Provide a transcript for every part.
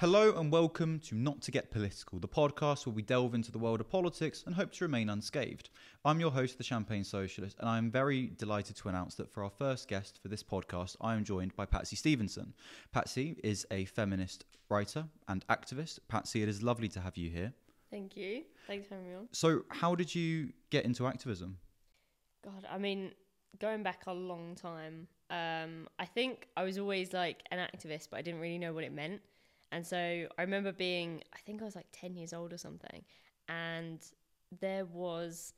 Hello and welcome to Not to Get Political, the podcast where we delve into the world of politics and hope to remain unscathed. I'm your host, the Champagne Socialist, and I'm very delighted to announce that for our first guest for this podcast, I am joined by Patsy Stevenson. Patsy is a feminist writer and activist. Patsy, it is lovely to have you here. Thank you. Thanks for having me on. So, how did you get into activism? God, I mean, going back a long time, um, I think I was always like an activist, but I didn't really know what it meant. And so I remember being, I think I was like 10 years old or something. And there was,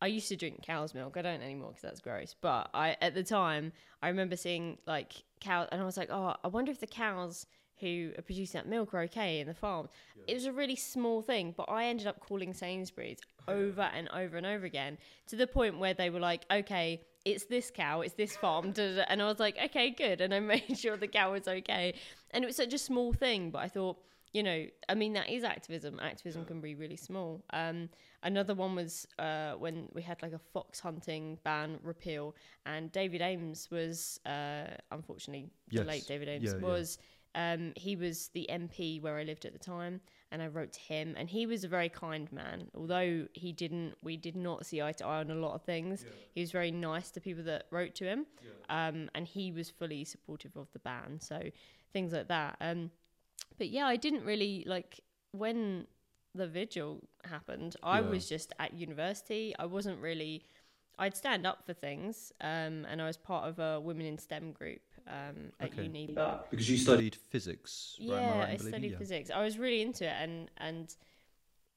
I used to drink cow's milk. I don't anymore because that's gross. But I, at the time, I remember seeing like cows, and I was like, oh, I wonder if the cows who are producing that milk are okay in the farm. Yeah. It was a really small thing, but I ended up calling Sainsbury's over and over and over again to the point where they were like, okay, it's this cow, it's this farm, and I was like, okay, good, and I made sure the cow was okay, and it was such a small thing, but I thought, you know, I mean, that is activism. Activism can be really small. Um, another one was uh, when we had like a fox hunting ban repeal, and David Amess was, uh, unfortunately, yes. the late David Amess yeah, was. Yeah um, he was the MP where I lived at the time, and I wrote to him, and he was a very kind man. Although he didn't, we did not see eye to eye on a lot of things. Yeah. He was very nice to people that wrote to him, yeah. um, and he was fully supportive of the ban. So things like that. Um, but yeah, I didn't really like when the vigil happened. I yeah. was just at university. I wasn't really. I'd stand up for things, um, and I was part of a women in STEM group um, at okay. uni. But because you studied physics, yeah, right, I studied yeah. physics. I was really into it, and and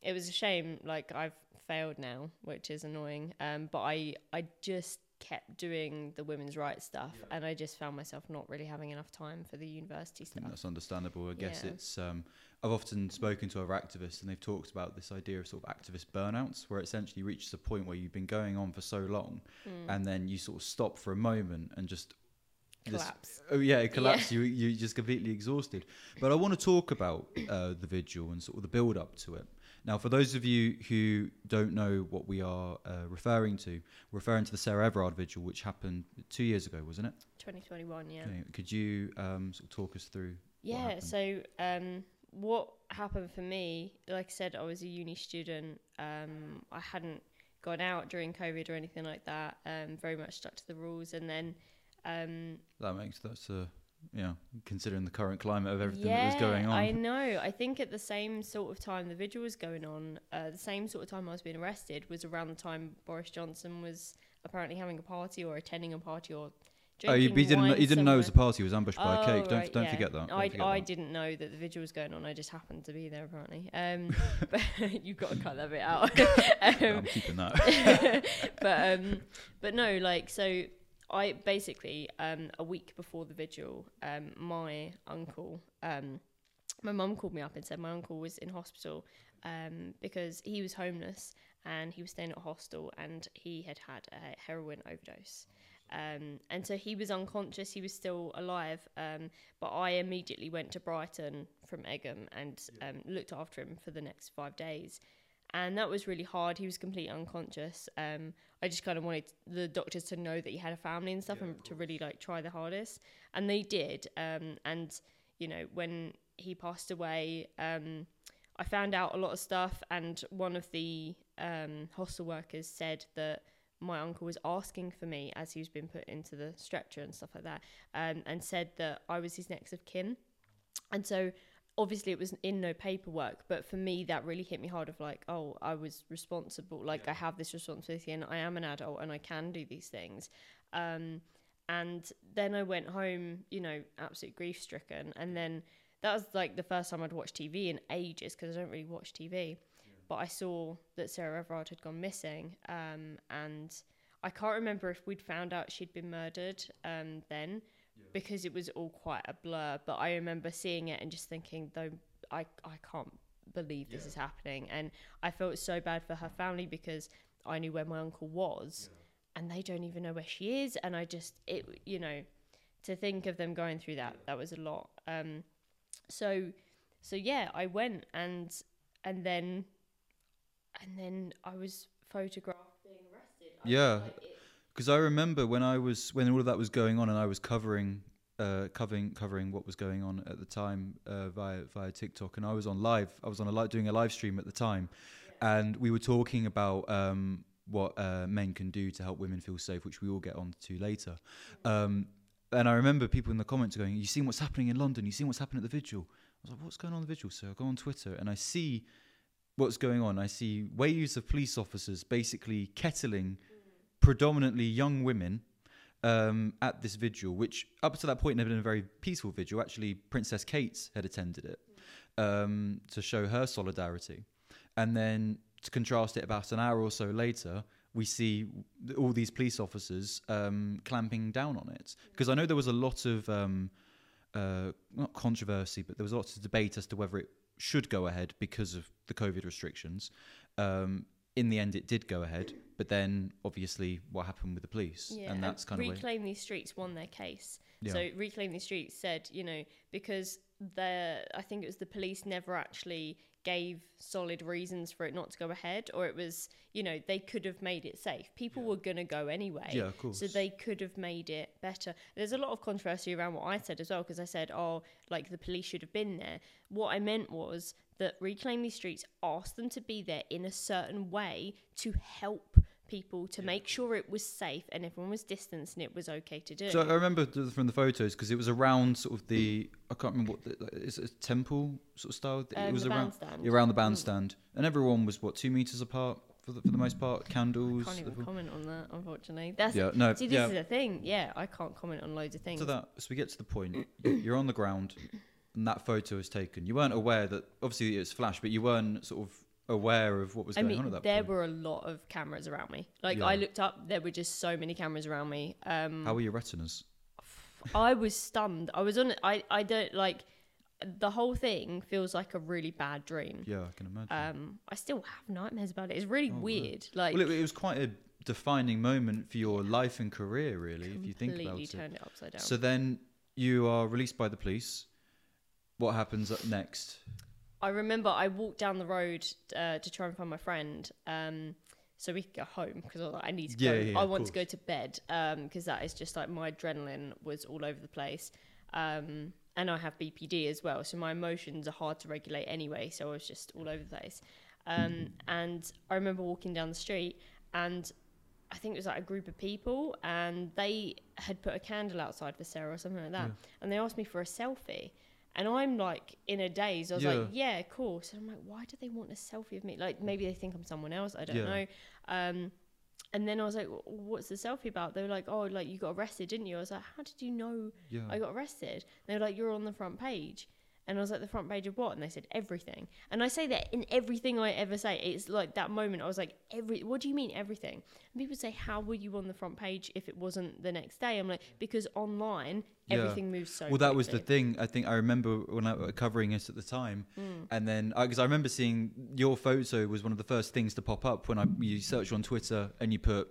it was a shame. Like I've failed now, which is annoying. Um, but I I just kept doing the women's rights stuff, yeah. and I just found myself not really having enough time for the university stuff. that's understandable. I guess yeah. it's. Um, I've often spoken to other activists, and they've talked about this idea of sort of activist burnouts, where it essentially reaches a point where you've been going on for so long, mm. and then you sort of stop for a moment and just collapse. Oh yeah, it collapsed. Yeah. You you just completely exhausted. But I want to talk about uh, the vigil and sort of the build up to it. Now, for those of you who don't know what we are uh, referring to, we're referring to the Sarah Everard vigil, which happened two years ago, wasn't it? 2021, yeah. Okay. Could you um, sort of talk us through? Yeah. So um, what happened for me? Like I said, I was a uni student. Um, I hadn't gone out during COVID or anything like that. Um, very much stuck to the rules, and then um, that makes that's a you know considering the current climate of everything yeah, that was going on. I know. I think at the same sort of time the vigil was going on, uh, the same sort of time I was being arrested was around the time Boris Johnson was apparently having a party or attending a party or. Oh, you, you didn't. Know, you didn't know it was a party. He was ambushed by oh, a cake. Don't right, don't yeah. forget that. Don't I, forget I that. didn't know that the vigil was going on. I just happened to be there apparently. Um, but you've got to cut that bit out. um, I'm keeping that. but um, but no, like so I basically um, a week before the vigil, um, my uncle, um, my mum called me up and said my uncle was in hospital um, because he was homeless and he was staying at a hostel and he had had a heroin overdose. Um, and so he was unconscious, he was still alive. Um, but I immediately went to Brighton from Egham and looked after him for the next five days and that was really hard. He was completely unconscious. Um, I just kind of wanted the doctors to know that he had a family and stuff, yeah, and to really like try the hardest, and they did. Um, and you know, when he passed away, um, I found out a lot of stuff, and one of the um, hostel workers said that my uncle was asking for me as he was being put into the stretcher and stuff like that, um, and said that I was his next of kin, and so obviously it was in no paperwork but for me that really hit me hard of like oh i was responsible like yeah. i have this responsibility and i am an adult and i can do these things um, and then i went home you know absolute grief stricken and then that was like the first time i'd watched tv in ages because i don't really watch tv yeah. but i saw that sarah everard had gone missing um, and i can't remember if we'd found out she'd been murdered um, then because it was all quite a blur. But I remember seeing it and just thinking, though, I I can't believe this yeah. is happening, and I felt so bad for her family because I knew where my uncle was, yeah. and they don't even know where she is, and I just it you know to think of them going through that that was a lot. Um, so so yeah, I went and and then and then I was photographed being arrested. I yeah. Like, because I remember when I was when all of that was going on and I was covering uh, covering covering what was going on at the time uh, via via TikTok, and I was on live. I was on a li- doing a live stream at the time, and we were talking about um, what uh, men can do to help women feel safe, which we will get on to later. Um, and I remember people in the comments going, "You seen what's happening in London? You seen what's happening at the vigil?" I was like, "What's going on at the vigil?" So I go on Twitter and I see what's going on. I see waves of police officers basically kettling predominantly young women um, at this vigil, which up to that point had been a very peaceful vigil. Actually, Princess Kate had attended it um, to show her solidarity. And then to contrast it about an hour or so later, we see all these police officers um, clamping down on it. Because I know there was a lot of, um, uh, not controversy, but there was lots of debate as to whether it should go ahead because of the COVID restrictions. Um, in the end, it did go ahead, but then obviously what happened with the police, Yeah, and that's kind of Reclaim These Streets won their case. Yeah. So Reclaim These Streets said, you know, because the I think it was the police never actually gave solid reasons for it not to go ahead, or it was, you know, they could have made it safe. People were gonna go anyway. Yeah, of course. So they could have made it better. There's a lot of controversy around what I said as well, because I said, oh, like the police should have been there. What I meant was that Reclaim These Streets asked them to be there in a certain way to help people to make sure it was safe and everyone was distanced and it was okay to do. So I remember from the photos because it was around sort of the I can't remember what the, is a temple sort of style. it Um, was the around yeah, around the bandstand, and everyone was what two meters apart for the, for the most part. Candles. can't even comment on that, unfortunately. That's yeah, no, see, this yeah. is the thing. Yeah, I can't comment on loads of things. So that so we get to the point. You're on the ground, and that photo is taken. You weren't aware that obviously it's flash, but you weren't sort of aware of what was I going on mean, at that point. there point. were a lot of cameras around me. Like Yeah. I looked up, there were just so many cameras around me. Um, How were your retinas? I was stunned. I was on. I I don't like. The whole thing feels like a really bad dream. Yeah, I can imagine. Um, I still have nightmares about it. It's really Oh, weird. Like well, it, it was quite a defining moment for your life and career, really, if you think about completely it. turned it upside down. So then you are released by the police. What happens up next? I remember I walked down the road uh, to try and find my friend, um, so we could go home because I was like, I need to Yeah, go. yeah, I want to go to bed because that is just like my adrenaline was all over the place, um, and I have BPD as well, so my emotions are hard to regulate anyway. So I was just all over the place, um, and I remember walking down the street and. I think it was like a group of people, and they had put a candle outside for Sarah or something like that, Yeah. and they asked me for a selfie, and I'm like in a daze. I was Yeah. like, yeah, course. And I'm like, why do they want a selfie of me? Like maybe they think I'm someone else. I don't Yeah. know. Um, and then I was like, what's the selfie about? They were like, oh, like you got arrested, didn't you? I was like, how did you know Yeah. I got arrested? They were like, you're on the front page. And I was like, the front page of what? And they said everything. And I say that in everything I ever say. It's like that moment. I was like, every. What do you mean everything? And people say, how were you on the front page if it wasn't the next day? I'm like, because online Yeah. everything moves so. well, that was the thing. I think I remember when I was covering it at the time, Mm. and then because I remember seeing your photo was one of the first things to pop up when I you search on Twitter and you put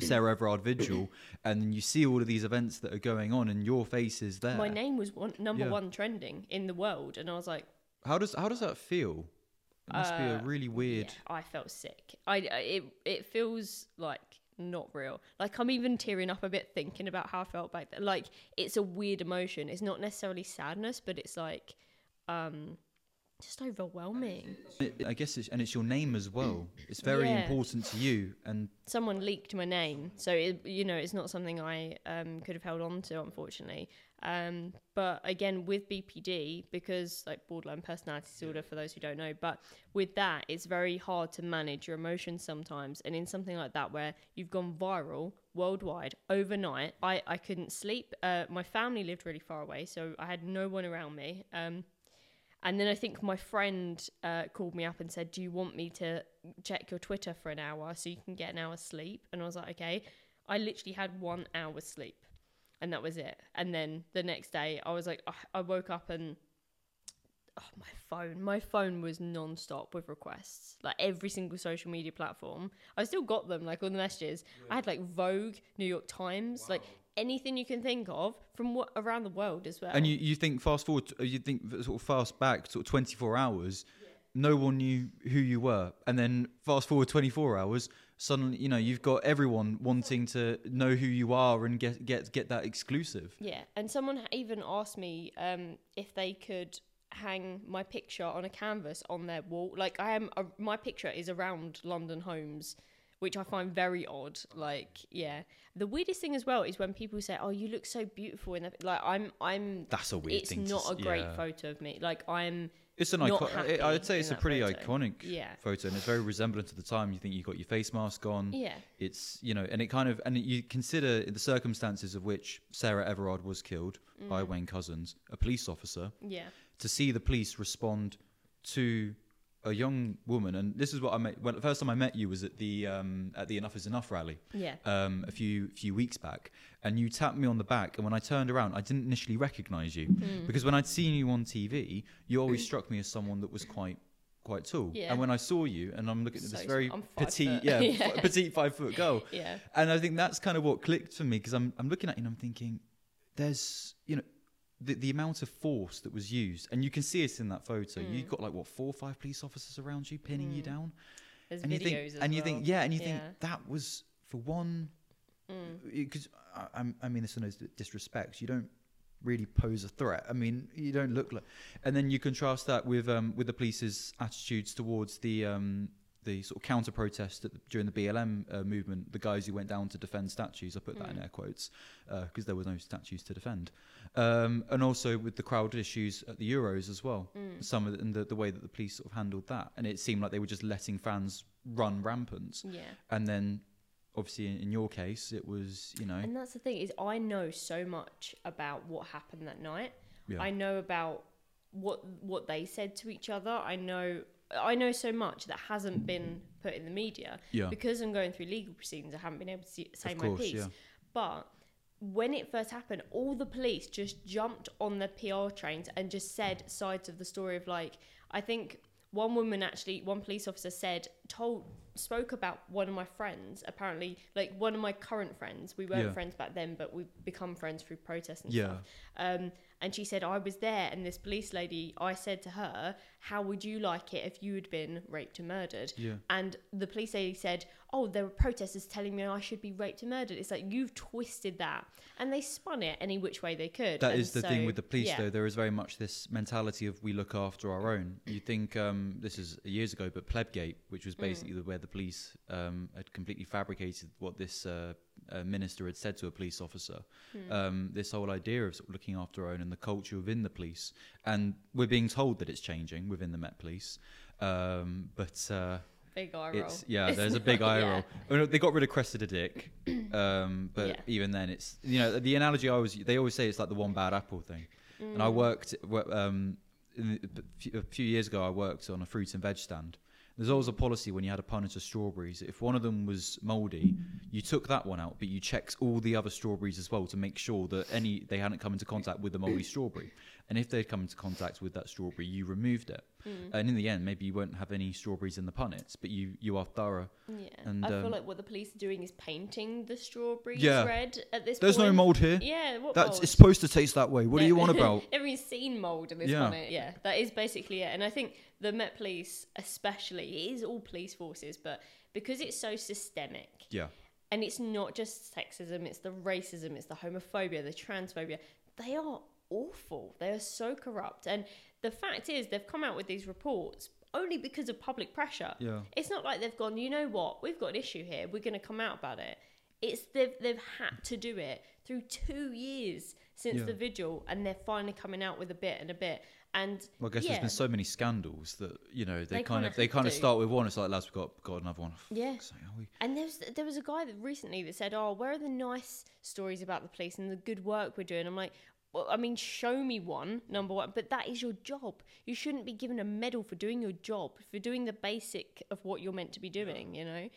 Sarah Everard Vigil, and you see all of these events that are going on, and your face is there. My name was one, number Yeah. one trending in the world, and I was like, How does how does that feel? It must be a Uh, really weird. yeah, I felt sick. I I- it it feels like not real. Like I'm even tearing up a bit thinking about how I felt back then. Like it's a weird emotion. It's not necessarily sadness, but it's like um just overwhelming. It- I guess, it's, and it's your name as well. It's very Yeah. important to you, and Someone leaked my name, so it, you know it's not something I um, could have held on to, unfortunately. Um, but again, with BPD, because like borderline personality disorder, for those who don't know, but with that, it's very hard to manage your emotions sometimes. And in something like that, where you've gone viral worldwide overnight, I I couldn't sleep. Uh, my family lived really far away, so I had no one around me. Um, and then I think my friend uh, called me up and said, "Do you want me to check your Twitter for an hour so you can get an hour's sleep?" And I was like, "Okay." I literally had one hour's sleep, and that was it. And then the next day, I was like, I woke up and oh, my phone, my phone was non-stop with requests, like every single social media platform. I still got them, like on the messages. I had like Vogue, New York Times, like anything you can think of from what around the world as well. and you, you think fast forward, you think sort of fast back, sort of twenty four hours. No one knew who you were, and then fast forward twenty four hours. suddenly you know you've got everyone wanting to know who you are and get get get that exclusive. Yeah, and someone even asked me um, if they could hang my picture on a canvas on their wall. Like I am, uh, my picture is around London homes, which I find very odd. Like, yeah, the weirdest thing as well is when people say, "Oh, you look so beautiful," in the like, I'm, I'm. That's a weird it's thing. to not s- a great yeah. photo of me. Like I'm. It's an not icon. I'd say it's a pretty photo. iconic Yeah. photo, and it's very resemblant to the time. You think you got your face mask on. Yeah. It's you know, and it kind of and you consider the circumstances of which Sarah Everard was killed by Mm. Wayne Couzens, a police officer. Yeah. To see the police respond to a young woman, and this is what I met. Well, the first time I met you was at the um, at the Enough Is Enough rally Yeah. um, a few few weeks back, and you tapped me on the back. And when I turned around, I didn't initially recognise you Hmm. because when I'd seen you on TV, you always struck me as someone that was quite quite tall. Yeah. And when I saw you, and I'm looking at So this very petite, yeah, Yeah. f- petite five foot girl. Yeah. And I think that's kind of what clicked for me because I'm I'm looking at you and I'm thinking, there's you know. The, the amount of force that was used, and you can see it in that photo. Hmm. You've got like what four or five police officers around you, pinning you down There's and you think, and you think, yeah, and you think Yeah. that was for one, Mm. because I, I'm- I mean, this is no disrespect. You don't really pose a threat. I mean, you don't look like, and then you contrast that with um, with the police's attitudes towards the um, the sort of counter protest during the BLM uh, movement. The guys who went down to defend statues. I put that in Mm. air quotes because there was no statues to defend, um, and also with the crowd issues at the Euros as well. Mm. Some of the, and the, the way that the police sort of handled that, and it seemed like they were just letting fans run rampant. Yeah. And then, obviously, in, in your case, it was you know And that's the thing is, I know so much about what happened that night. yeah, I know about what what they said to each other. I know I know so much that hasn't been put in the media yeah, because I'm going through legal proceedings. I haven't been able to see, say of my course, piece. yeah, But when it first happened, all the police just jumped on the PR trains and just said sides of the story of like I think one woman actually one police officer said told spoke about one of my friends apparently like one of my current friends we weren't Yeah. friends back then but we've become friends through protests and yeah, stuff um, and she said, I was there, and this police lady, I said to her, How would you like it if you had been raped and murdered? yeah. And the police lady said, Oh, there were protesters telling me I should be raped and murdered. It's like, you've twisted that. And they spun it any which way they could. That And is the so, thing with the police, yeah. though. There is very much this mentality of we look after our own. You think um, this is years ago, but Plebgate, which Mm. was basically the where the police um, had completely fabricated what this uh, uh, minister had said to a police officer. Hmm. Um, this whole idea of, sort of looking after our own and the culture within the police, and we're being told that it's changing within the Met Police. Um, but uh, Big eye roll. it's yeah, there's a big eye yeah. roll. Oh, no, they got rid of Cressida Dick, um, but Yeah. even then, it's you know the analogy I always they always say it's like the one bad apple thing. And Mm. I worked um, in a few- a few years ago. I worked on a fruit and veg stand. There's always a policy when you had a punnet of strawberries. If one of them was mouldy, you took that one out, but you checked all the other strawberries as well to make sure that any they hadn't come into contact with the mouldy strawberry. And if they'd come into contact with that strawberry, you removed it. Mm. And in the end, maybe you won't have any strawberries in the punnets, but you you are thorough. Yeah. and, I feel um, like what the police are doing is painting the strawberries Yeah. red at this point. There's point. no mold here. Yeah, what That's mold? it's supposed to taste that way. What are you on about? Even seen mold in this Yeah. one. Yeah, that is basically it. And I think the Met Police, especially, it is all police forces, but because it's so systemic, Yeah, and it's not just sexism, it's the racism, it's the homophobia, the transphobia. They are awful. They are so corrupt. And the fact is, they've come out with these reports only because of public pressure. yeah. It's not like they've gone, you know what, we've got an issue here, we're going to come out about it. It's they've they've had to do it through two years since Yeah. the vigil, and they're finally coming out with a bit and a bit. And Well, I guess yeah, there's been so many scandals that you know they, They kind kinda they kind of start with one. It's like, lads, we've got got another one. Yeah. Sake, we- And there was there was a guy that recently that said, "Oh, where are the nice stories about the police and the good work we're doing?" I'm like, "Well, I mean, show me one, number one. But that is your job. You shouldn't be given a medal for doing your job, for doing the basic of what you're meant to be doing. You know?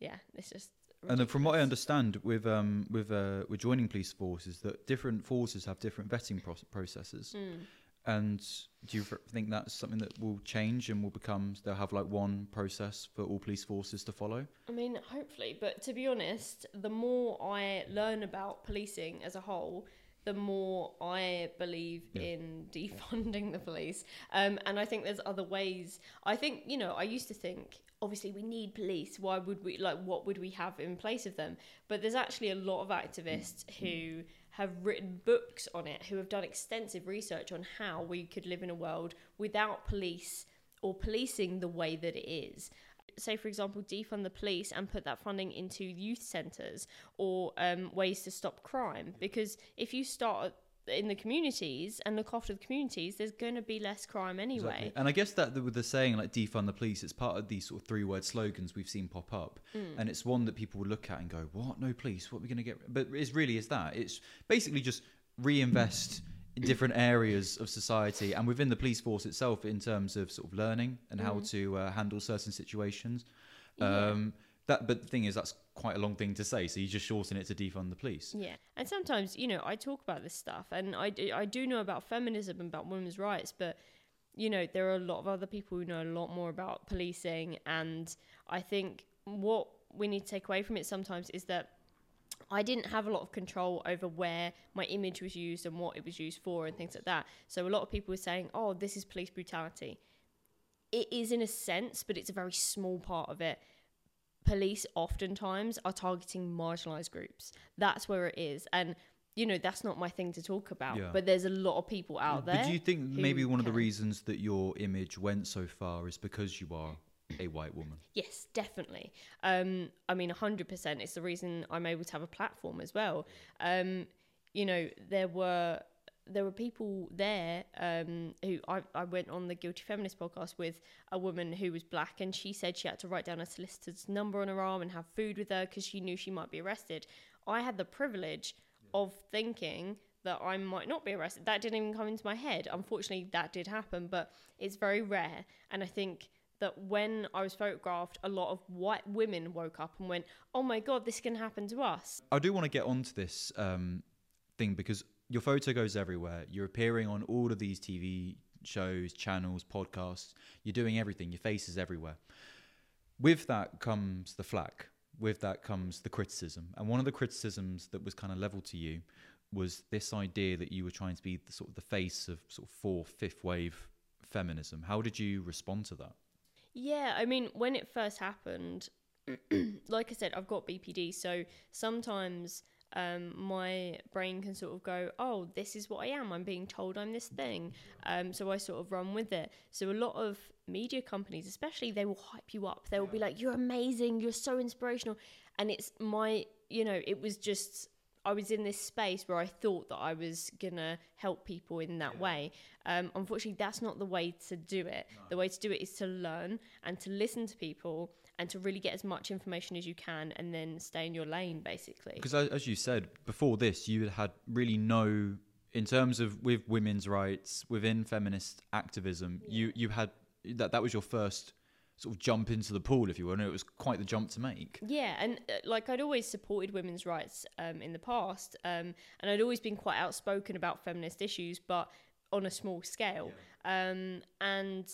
Yeah, it's just." And then from what I understand, with um with uh with joining police forces, that different forces have different vetting pro- processes. Mm. And do you think that's something that will change and will become they'll have like one process for all police forces to follow? I mean, hopefully, but to be honest, the more I learn about policing as a whole, the more I believe Yeah. in defunding the police. Um, and I think there's other ways. I think, you know, I used to think, obviously, we need police. Why would we, like, what would we have in place of them? But there's actually a lot of activists who have written books on it, who have done extensive research on how we could live in a world without police or policing the way that it is say for example defund the police and put that funding into youth centres or um, ways to stop crime because if you start in the communities and look after the communities there's going to be less crime anyway Exactly. And I guess that the, with the saying like defund the police, it's part of these sort of three word slogans we've seen pop up. Mm. And it's one that people will look at and go, What? No police? What are we going to get? But it's really is that. It's basically just reinvest in different areas of society and within the police force itself in terms of sort of learning and how to uh, handle certain situations. Mm. Yeah. Um, that, but the thing is, that's quite a long thing to say. So you just shorten it to defund the police. Yeah, and sometimes you know I talk about this stuff, and I do, I do know about feminism and about women's rights, but you know there are a lot of other people who know a lot more about policing, and I think what we need to take away from it sometimes is that I didn't have a lot of control over where my image was used and what it was used for and things like that. So a lot of people were saying, "Oh, this is police brutality." It is in a sense, but it's a very small part of it police oftentimes are targeting marginalized groups. That's where it is. And, you know, that's not my thing to talk about. Yeah. But there's a lot of people out there. But do you think maybe one of the reasons that your image went so far is because you are a white woman? Yes, definitely. Um, I mean, 100%. It's the reason I'm able to have a platform as well. Um, you know, there were there were people there um, who I, I went on the Guilty Feminist podcast with a woman who was black, and she said she had to write down a solicitor's number on her arm and have food with her because she knew she might be arrested. I had the privilege of thinking that I might not be arrested. That didn't even come into my head. Unfortunately, that did happen, but it's very rare. And I think that when I was photographed, a lot of white women woke up and went, "Oh my god, this can happen to us." I do want to get onto this um, thing because your photo goes everywhere. You're appearing on all of these TV shows, channels, podcasts. You're doing everything. Your face is everywhere. With that comes the flack. With that comes the criticism. And one of the criticisms that was kind of leveled to you was this idea that you were trying to be the sort of the face of sort of fourth, fifth wave feminism. How did you respond to that? Yeah, I mean, when it first happened, like I said, I've got BPD, so sometimes um, my brain can sort of go, "Oh, this is what I am. I'm being told I'm this thing," um, so I sort of run with it. So a lot of media companies, especially, they will hype you up. They will be like, "You're amazing. You're so inspirational," and it's my, you know, it was just. I was in this space where I thought that I was gonna help people in that way. Um, unfortunately, that's not the way to do it. The way to do it is to learn and to listen to people and to really get as much information as you can, and then stay in your lane, basically. Because as you said before this, you had really no, in terms of with women's rights within feminist activism, you you had that that was your first sort of jump into the pool, if you will, and it was quite the jump to make. Yeah, and uh, like I'd always supported women's rights um, in the past, um, and I'd always been quite outspoken about feminist issues, but on a small scale. Um, and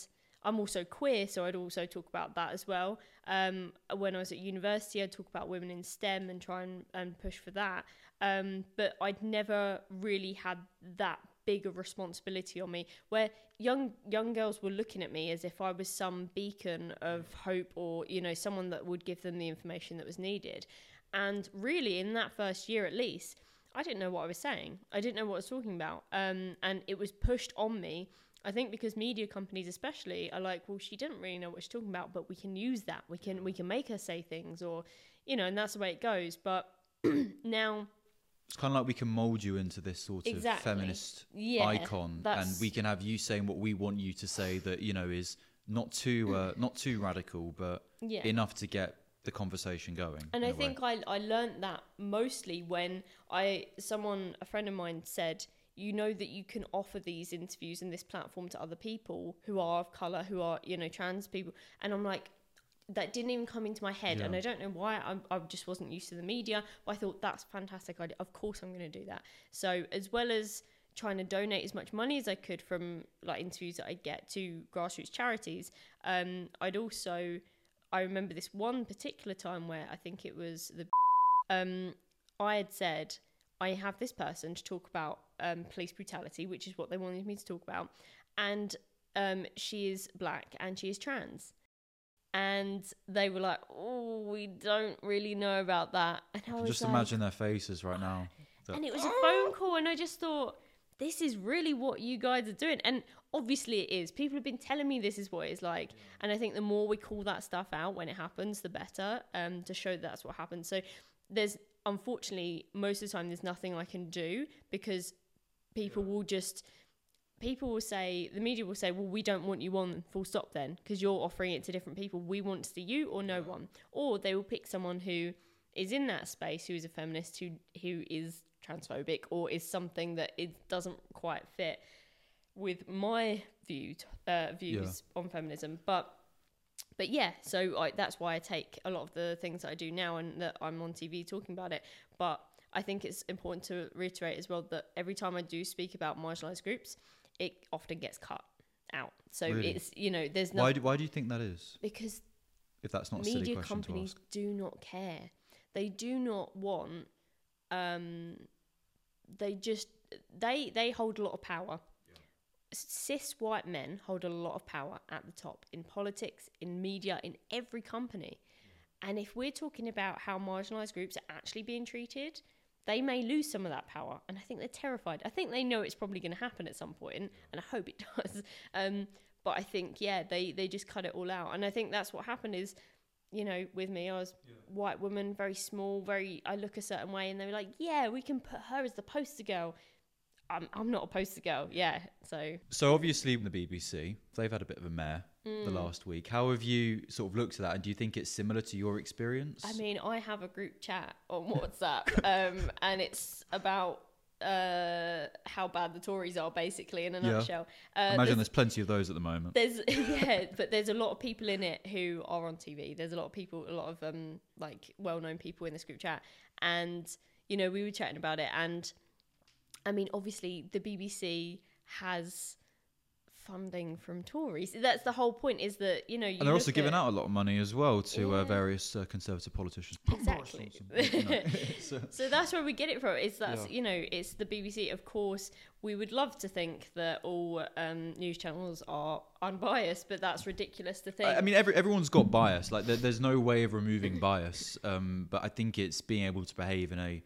I'm also queer, so I'd also talk about that as well. Um, when I was at university, I'd talk about women in STEM and try and, and push for that. Um, but I'd never really had that big a responsibility on me where young young girls were looking at me as if I was some beacon of hope or you know someone that would give them the information that was needed. And really in that first year at least I didn't know what I was saying. I didn't know what I was talking about. Um, and it was pushed on me I think because media companies especially are like well she didn't really know what she's talking about but we can use that. We can we can make her say things or you know and that's the way it goes. But now It's kind of like we can mold you into this sort of Exactly. feminist yeah icon, and we can have you saying what we want you to say that you know is not too uh, not too radical, but yeah enough to get the conversation going. And I a way. think I I learned that mostly when I someone a friend of mine said, you know that you can offer these interviews and this platform to other people who are of color, who are you know trans people, and I'm like. That didn't even come into my head, and I don't know why. I, I just wasn't used to the media. But I thought that's fantastic idea. Of course, I'm going to do that. So, as well as trying to donate as much money as I could from like interviews that I get to grassroots charities, um, I'd also I remember this one particular time where I think it was the um, I had said I have this person to talk about um, police brutality, which is what they wanted me to talk about, and um, she is black and she is trans. And they were like, "Oh, we don't really know about that." And I was Just like, imagine their faces right now. that- and it was a phone call, and I just thought, this is really what you guys are doing. And obviously, it is. People have been telling me this is what it's like. And I think the more we call that stuff out when it happens, the better um, to show that that's what happens. So there's, unfortunately, most of the time, there's nothing I can do because people will just. People will say, the media will say, well, we don't want you on, full stop then, because you're offering it to different people. We want to see you or no one. Or they will pick someone who is in that space who is a feminist who who is transphobic or is something that it doesn't quite fit with my view uh, views on feminism but but yeah so I, that's why i take a lot of the things that i do now and that i'm on tv talking about it but i think it's important to reiterate as well that every time i do speak about marginalized groups it often gets cut out so Really? it's you know there's no Why do, why do you think that is? because If that's not media companies do not care. They do not want. Um, they just they they hold a lot of power. Cis white men hold a lot of power at the top in politics, in media, in every company. And if we're talking about how marginalized groups are actually being treated, they may lose some of that power. And I think they're terrified. I think they know it's probably going to happen at some point, and I hope it does. Um, but I think, yeah, they, they just cut it all out. And I think that's what happened is, you know, with me, I was white woman, very small, very, I look a certain way, and they were like, yeah, we can put her as the poster girl. I'm, I'm not a poster girl, yeah. So So obviously the BBC, they've had a bit of a mare Mm. the last week. How have you sort of looked at that and do you think it's similar to your experience? I mean, I have a group chat on WhatsApp, um, and it's about uh, how bad the Tories are, basically, in a Yeah. nutshell. Uh, imagine there's, there's plenty of those at the moment. there's yeah, but there's a lot of people in it who are on TV. There's a lot of people, a lot of um, like well-known people in this group chat, and you know, we were chatting about it, and I mean, obviously, the BBC has funding from Tories. That's the whole point. Is that you know, you And they're also giving out a lot of money as well to uh, various uh, conservative politicians. Exactly. So- So that's where we get it from. It's that's Yeah. you know, it's the BBC. Of course, we would love to think that all um, news channels are unbiased, but that's ridiculous to think. I I mean, every, everyone's got bias. Like, there, there's no way of removing bias. Um, but I think it's being able to behave in a,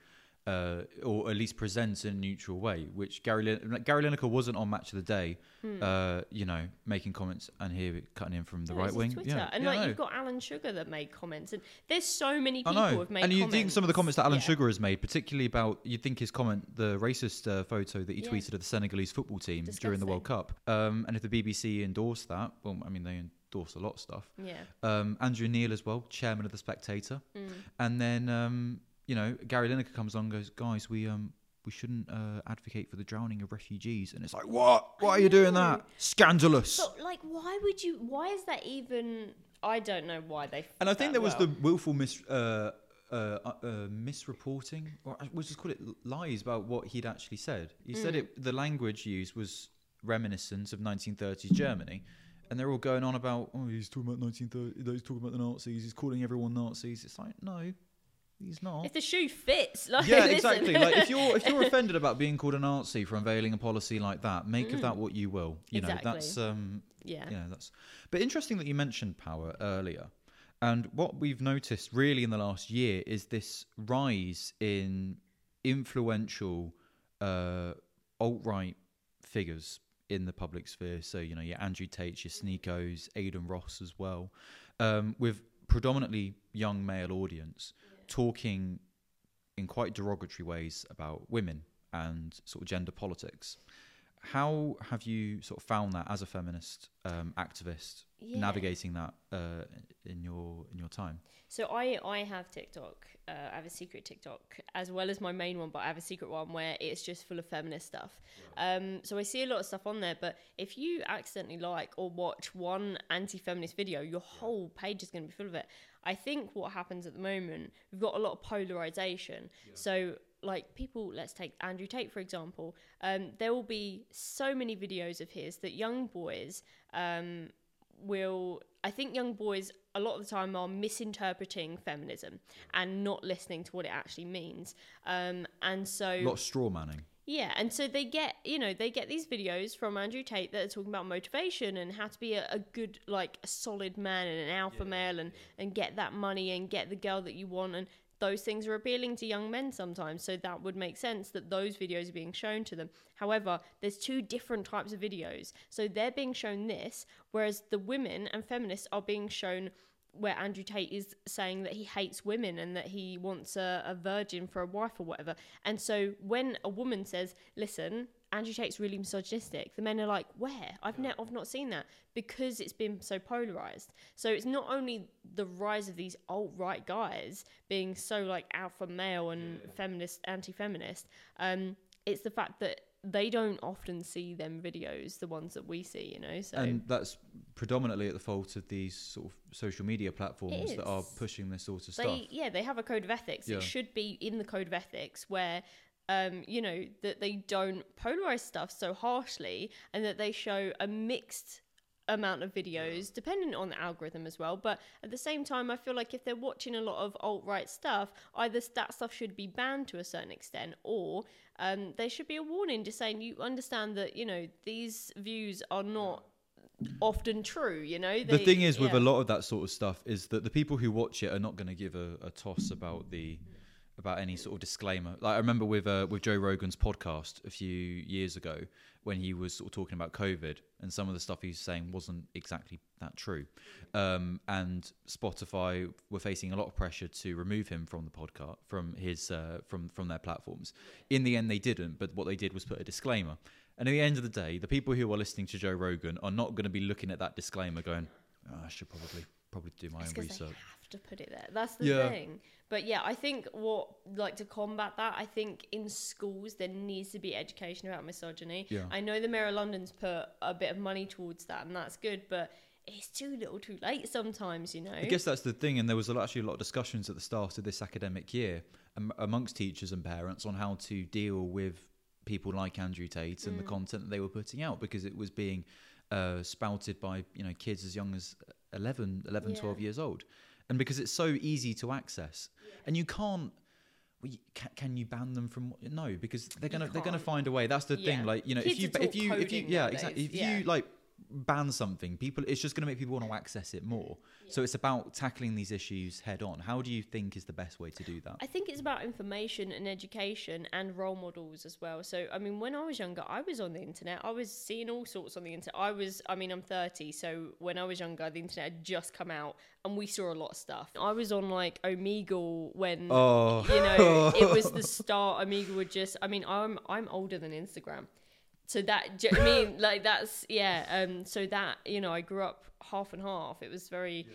uh, or at least present in a neutral way. Which Gary Lin- Gary Lineker wasn't on Match of the Day. Uh, you know, making comments and here cutting in from the Hmm. No, right wing. Twitter. Yeah, and yeah, like you've got Alan Sugar that made comments, and there's so many people who've made and you comments. think some of the comments that Alan Yeah. Sugar has made, particularly about, you'd think his comment, the racist uh, photo that he Yeah. tweeted of the Senegalese football team during the World Cup. Um, and if the BBC endorsed that, well, I mean, they endorse a lot of stuff. Yeah. Um, Andrew Neil as well, chairman of the Spectator. Mm. And then, um, you know, Gary Lineker comes on and goes, guys, we. Um, we shouldn't uh, advocate for the drowning of refugees, and it's like, what? Why are you doing that? Scandalous! But like, why would you? Why is that even? I don't know why they. And I think there was well. the willful mis uh, uh, uh, misreporting, or I- we'll just call it lies about what he'd actually said. He said Mm. it. The language used was reminiscent of 1930s Germany, and they're all going on about, oh, he's talking about 1930. He's talking about the Nazis. He's calling everyone Nazis. It's like, no, he's not. If the shoe fits, like yeah, exactly. like if you're if you're offended about being called a Nazi for unveiling a policy like that, make of that what you will. You know, Mm. That's um, yeah. yeah, that's. But interesting that you mentioned power earlier, and what we've noticed really in the last year is this rise in influential uh, alt right figures in the public sphere. So you know, your Andrew Tate, your Sneakos, Adin Ross as well, um, with predominantly young male audience talking in quite derogatory ways about women and sort of gender politics. How have you sort of found that as a feminist um, activist, Yeah. navigating that uh, in your in your time? So I I have TikTok. Uh, I have a secret TikTok as well as my main one, but I have a secret one where it's just full of feminist stuff. Um, so I see a lot of stuff on there. But if you accidentally like or watch one anti-feminist video, your whole page is going to be full of it. I think what happens at the moment, we've got a lot of polarization. So like people, let's take Andrew Tate for example. Um, there will be so many videos of his that young boys. Um, will I think young boys a lot of the time are misinterpreting feminism and not listening to what it actually means. Um, and so A lot of straw manning. Yeah, and so they get, you know, they get these videos from Andrew Tate that are talking about motivation and how to be a, a good, like, a solid man and an alpha male and, and get that money and get the girl that you want. And those things are appealing to young men sometimes. So that would make sense that those videos are being shown to them. However, there's two different types of videos. So they're being shown this, whereas the women and feminists are being shown where Andrew Tate is saying that he hates women and that he wants a, a virgin for a wife or whatever. And so when a woman says, listen, Andrew Tate's really misogynistic, the men are like, where? I've, ne- I've not seen that because it's been so polarized. So it's not only the rise of these alt right guys being so like alpha male and feminist, anti feminist, um, it's the fact that they don't often see them videos, the ones that we see, you know? So. And that's predominantly at the fault of these sort of social media platforms that are pushing this sort of they stuff. yeah they have a code of ethics Yeah. it should be in the code of ethics where um you know that they don't polarize stuff so harshly and that they show a mixed amount of videos dependent on the algorithm as well. But at the same time i feel like if they're watching a lot of alt-right stuff either that stuff should be banned to a certain extent or um, there should be a warning just saying you understand that you know these views are not often true you know? The thing is with a lot of that sort of stuff is that the people who watch it are not going to give a, a toss about the about any sort of disclaimer. Like I remember with uh, with Joe Rogan's podcast a few years ago when he was sort of talking about COVID and some of the stuff he was saying wasn't exactly that true. Um, and Spotify were facing a lot of pressure to remove him from the podcast from his uh, from from their platforms. In the end, they didn't. But what they did was put a disclaimer. And at the end of the day, the people who are listening to Joe Rogan are not going to be looking at that disclaimer going, oh, I should probably probably do my It's own research. To put it there. That's the Yeah. thing. But yeah, I think what like to combat that, I think in schools there needs to be education about misogyny. Yeah. I know the Mayor of London's put a bit of money towards that, and that's good. But it's too little, too late sometimes. You know. I guess that's the thing, and there was actually a lot of discussions at the start of this academic year um, amongst teachers and parents on how to deal with people like Andrew Tate and the content that they were putting out because it was being uh, spouted by you know kids as young as 11, 11 Yeah. 12 years old, and because it's so easy to access, and you can't. Can, can you ban them from no because they're gonna they're gonna find a way that's the thing like you know Kids if you if you if you yeah exactly if yeah. you like ban something people it's just going to make people want to access it more so it's about tackling these issues head on how do you think is the best way to do that I think it's about information and education and role models as well. So, I mean, when I was younger, I was on the internet. I was seeing all sorts on the internet. I was, I mean, I'm 30, so when I was younger, the internet had just come out and we saw a lot of stuff. I was on like Omegle when, Oh. you know, it was the start. Omegle would just, I mean, I'm, I'm older than Instagram. So that, do you know I mean, like that's, yeah. Um, so that, you know, I grew up half and half. It was very,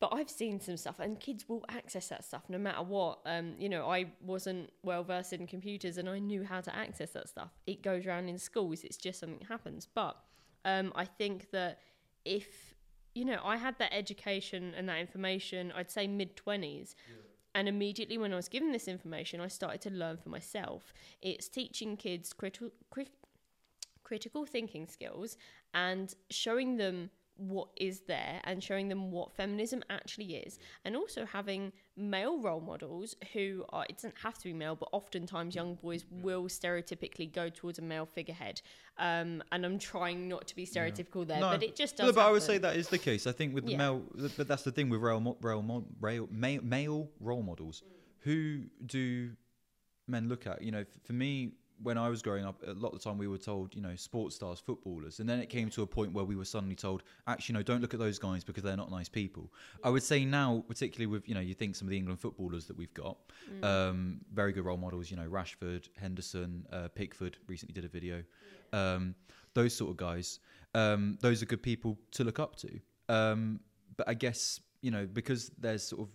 but I've seen some stuff, and kids will access that stuff no matter what. Um, you know, I wasn't well versed in computers, and I knew how to access that stuff. It goes around in schools; it's just something that happens. But um, I think that if you know, I had that education and that information, I'd say mid twenties. And immediately when I was given this information, I started to learn for myself. It's teaching kids critical, crit- critical thinking skills and showing them what is there and showing them what feminism actually is and also having male role models who are it doesn't have to be male but oftentimes young boys will stereotypically go towards a male figurehead um, and i'm trying not to be stereotypical there but it just does No, but I would say that is the case. I think with the Yeah. male, but that's the thing with role, mo- role, mo- rail, male, male role models. Who do men look at? You know, for me, when I was growing up, a lot of the time we were told, you know, sports stars, footballers, and then it came to a point where we were suddenly told, actually, no, don't look at those guys because they're not nice people. I would say now, particularly with, you know, you think some of the England footballers that we've got, um, very good role models. You know, Rashford, Henderson, uh, Pickford recently did a video. Um, those sort of guys, um, those are good people to look up to. Um, but I guess you know because there's sort of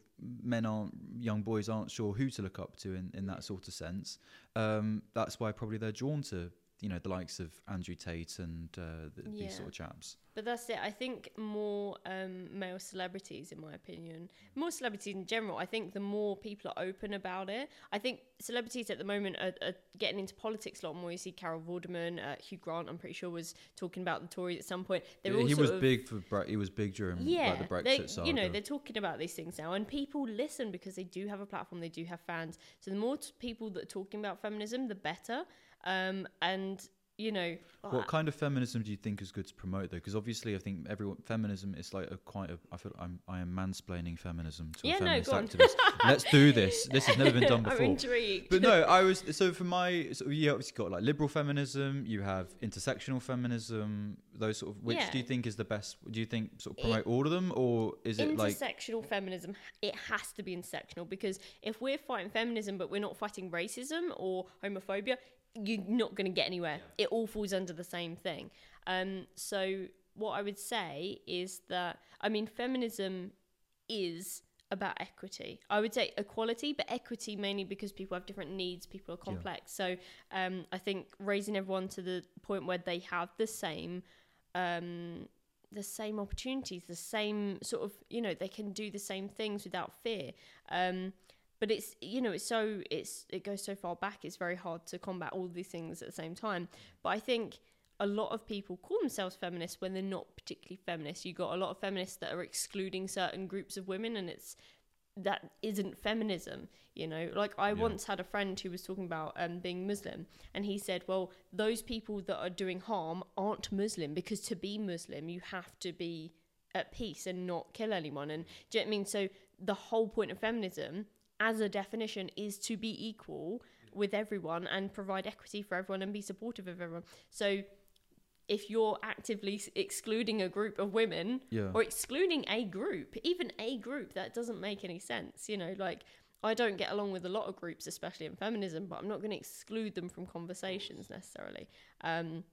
men aren't young boys aren't sure who to look up to in, in that sort of sense. Um, that's why probably they're drawn to you know the likes of Andrew Tate and uh, th- Yeah. these sort of chaps. But that's it. I think more um, male celebrities, in my opinion, more celebrities in general. I think the more people are open about it. I think celebrities at the moment are, are getting into politics a lot more. You see Carol Vorderman, uh, Hugh Grant. I'm pretty sure was talking about the Tories at some point. They're all he was of, big for Bre- he was big during yeah, like, the they- Brexit saga. you know, they're talking about these things now, and people listen because they do have a platform, they do have fans. So the more t- people that are talking about feminism, the better. Um, and you know, What kind of feminism do you think is good to promote though? Because obviously, I think everyone feminism is like a quite a. I feel I'm I am mansplaining feminism to Yeah, a feminist on. activist. Let's do this. This has never been done I'm before. intrigued. But no, I was so for my so you obviously got like liberal feminism. You have intersectional feminism. Those sort of which Yeah. do you think is the best? Do you think sort of promote all of them, or is it like intersectional feminism it has to be intersectional because if we're fighting feminism but we're not fighting racism or homophobia you're not going to get anywhere. It all falls under the same thing. Um, so what i would say is that i mean feminism is about equity. I would say equality but equity mainly because people have different needs people are complex. So um, i think raising everyone to the point where they have the same um, the same opportunities, the same sort of, you know, they can do the same things without fear. Um, but it's, you know, it's so, it's, it goes so far back, it's very hard to combat all these things at the same time. But I think a lot of people call themselves feminists when they're not particularly feminist. You got a lot of feminists that are excluding certain groups of women, and it's, that isn't feminism you know like i Yeah. once had a friend who was talking about um, being muslim and he said well those people that are doing harm aren't muslim because to be muslim you have to be at peace and not kill anyone and do you know what i mean so the whole point of feminism as a definition is to be equal with everyone and provide equity for everyone and be supportive of everyone so if you're actively excluding a group of women yeah? or excluding a group, even a group, that doesn't make any sense. You know, like I don't get along with a lot of groups, especially in feminism, but I'm not going to exclude them from conversations necessarily. Um,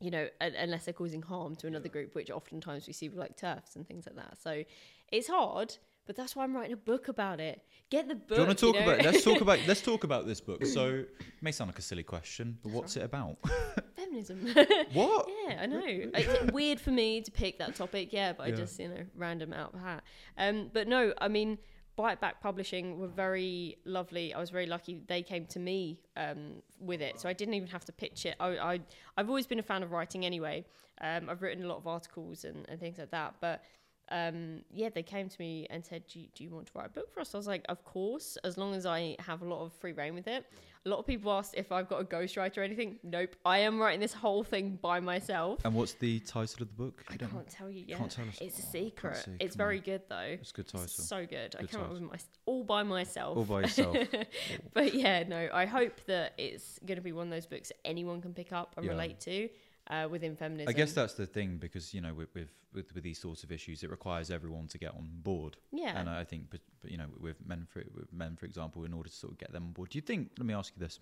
you know, un- unless they're causing harm to another group, which oftentimes we see with like TERFs and things like that. So it's hard, but that's why I'm writing a book about it. Get the book. Do you want to talk know? about? Let's talk about. Let's talk about this book. So, it may sound like a silly question, but what's it about? feminism? what? Yeah, I know. It's weird for me to pick that topic, yeah, but Yeah. I just, you know, random out of hat. Um, but no, I mean, Biteback Publishing were very lovely. I was very lucky they came to me um, with it, so I didn't even have to pitch it. I, I I've always been a fan of writing anyway. Um, I've written a lot of articles and, and things like that, but um, yeah, they came to me and said, do you, do you want to write a book for us? I was like, of course, as long as I have a lot of free reign with it. A lot of people asked if I've got a ghostwriter or anything. Nope. I am writing this whole thing by myself. And what's the title of the book? I can't tell you yet. can't tell us. It's a Oh, I secret. see. It's Come on. very good though. It's a good title. It's so good. I Good came up with my all by myself. All by yourself. but yeah, no. I hope that it's going to be one of those books that anyone can pick up and Yeah. relate to uh, within feminism. I guess that's the thing because you know with, with with with these sorts of issues, it requires everyone to get on board. yeah. And I think, but, but you know, with men for with men, for example, in order to sort of get them on board, do you think? Let me ask you this.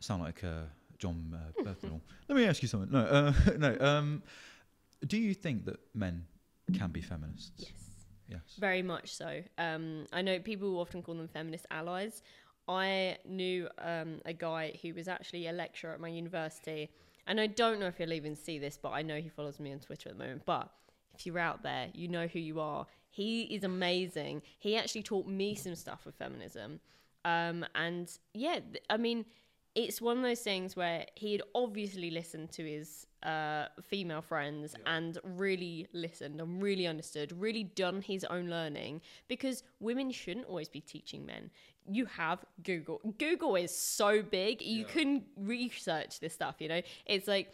Sound like uh, John uh, let me ask you something. No, uh, no. Um, do you think that men can be feminists? yes. Yes. Very much so. Um, I know people often call them feminist allies. I knew um, a guy who was actually a lecturer at my university, and I don't know if he'll even see this, but I know he follows me on Twitter at the moment. But if you're out there, you know who you are. He is amazing. He actually taught me some stuff with feminism. Um, and yeah, I mean, it's one of those things where he had obviously listened to his uh, female friends and really listened and really understood, really done his own learning because women shouldn't always be teaching men. You have Google. Google is so big, you can research this stuff, you know? It's like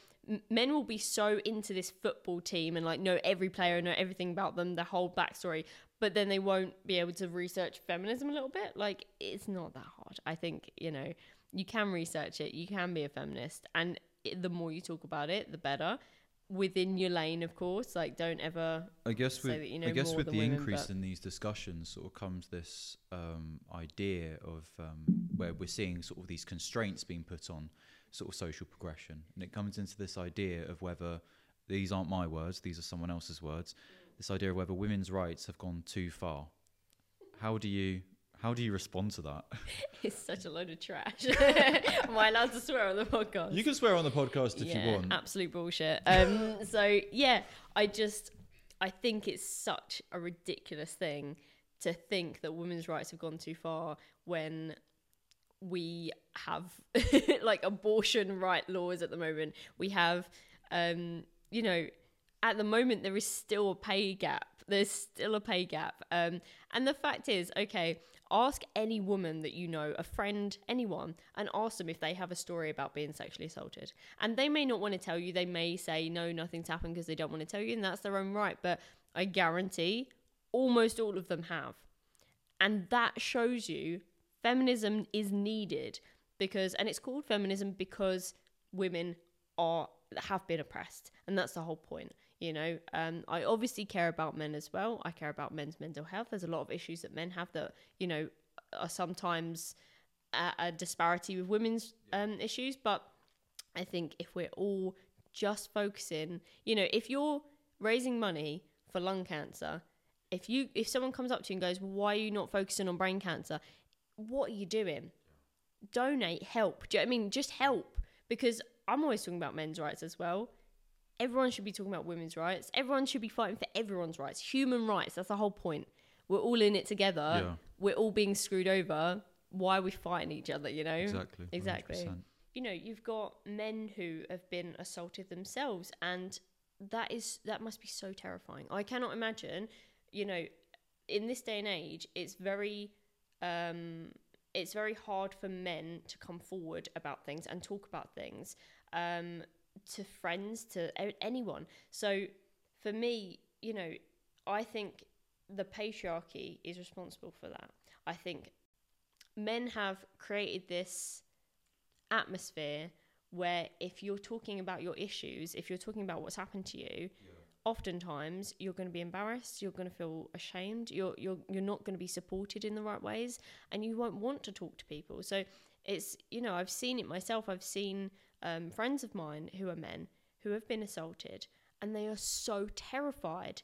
men will be so into this football team and like know every player, know everything about them, the whole backstory, but then they won't be able to research feminism a little bit. Like, it's not that hard. I think, you know, you can research it, you can be a feminist, and eh, the more you talk about it, the better. Within your lane, of course. Like, don't ever. I guess with you know I guess with the women, increase in these discussions, sort of comes this um, idea of um, where we're seeing sort of these constraints being put on sort of social progression, and it comes into this idea of whether these aren't my words; these are someone else's words. This idea of whether women's rights have gone too far. How do you How do you respond to that? It's such a load of trash. Am I allowed to swear on the podcast? You can swear on the podcast if yeah, you want. absolute bullshit. Um, so yeah, I just I think it's such a ridiculous thing to think that women's rights have gone too far when we have like abortion right laws at the moment. We have, um, you know, at the moment there is still a pay gap. There's still a pay gap. Um, and the fact is, okay, ask any woman that you know, a friend, anyone, and ask them if they have a story about being sexually assaulted. And they may not want to tell you. They may say no, nothing's happened because they don't want to tell you, and that's their own right. But I guarantee, almost all of them have. And that shows you feminism is needed because and it's called feminism because women are have been oppressed and that's the whole point you know um, i obviously care about men as well i care about men's mental health there's a lot of issues that men have that you know are sometimes a, a disparity with women's um, issues but i think if we're all just focusing you know if you're raising money for lung cancer if you if someone comes up to you and goes why are you not focusing on brain cancer what are you doing? Donate, help. Do you know what I mean? Just help. Because I'm always talking about men's rights as well. Everyone should be talking about women's rights. Everyone should be fighting for everyone's rights. Human rights. That's the whole point. We're all in it together. Yeah. We're all being screwed over. Why are we fighting each other, you know? Exactly. Exactly. 100%. you know you've got men who have been assaulted themselves and that is that must be so terrifying i cannot imagine you know in this day and age it's very um it's very hard for men to come forward about things and talk about things um to friends to anyone so for me you know i think the patriarchy is responsible for that i think men have created this atmosphere where if you're talking about your issues, if you're talking about what's happened to you, oftentimes you're going to be embarrassed, you're going to feel ashamed, you're you're you're not going to be supported in the right ways and you won't want to talk to people. So it's you know, I've seen it myself. I've seen um, friends of mine who are men who have been assaulted and they are so terrified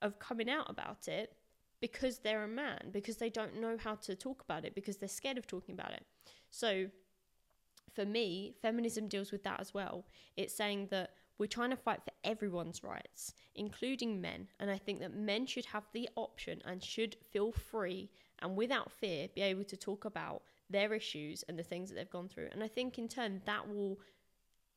of coming out about it because they're a man, because they don't know how to talk about it, because they're scared of talking about it. So for me, feminism deals with that as well. It's saying that we're trying to fight for everyone's rights, including men. And I think that men should have the option and should feel free and without fear be able to talk about their issues and the things that they've gone through. And I think in turn that will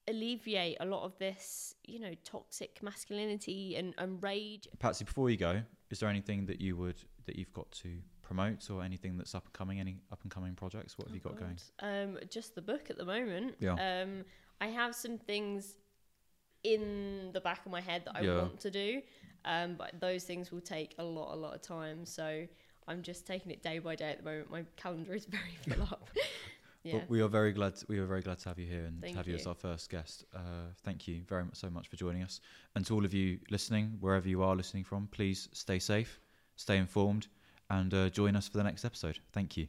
alleviate a lot of this, you know, toxic masculinity and, and rage. Patsy, before you go, is there anything that you would that you've got to promote or anything that's up and coming? Any up and coming projects? What have you got going? Um, just the book at the moment. Yeah. Um, I have some things in the back of my head that I Yeah. want to do, um, but those things will take a lot, a lot of time. So I'm just taking it day by day at the moment. My calendar is very full up. yeah. But we are very glad. we are very glad to have you here and Thank to have you. as our first guest. Uh, thank you very much so much for joining us. And to all of you listening, wherever you are listening from, please stay safe, stay informed, and uh, join us for the next episode. Thank you.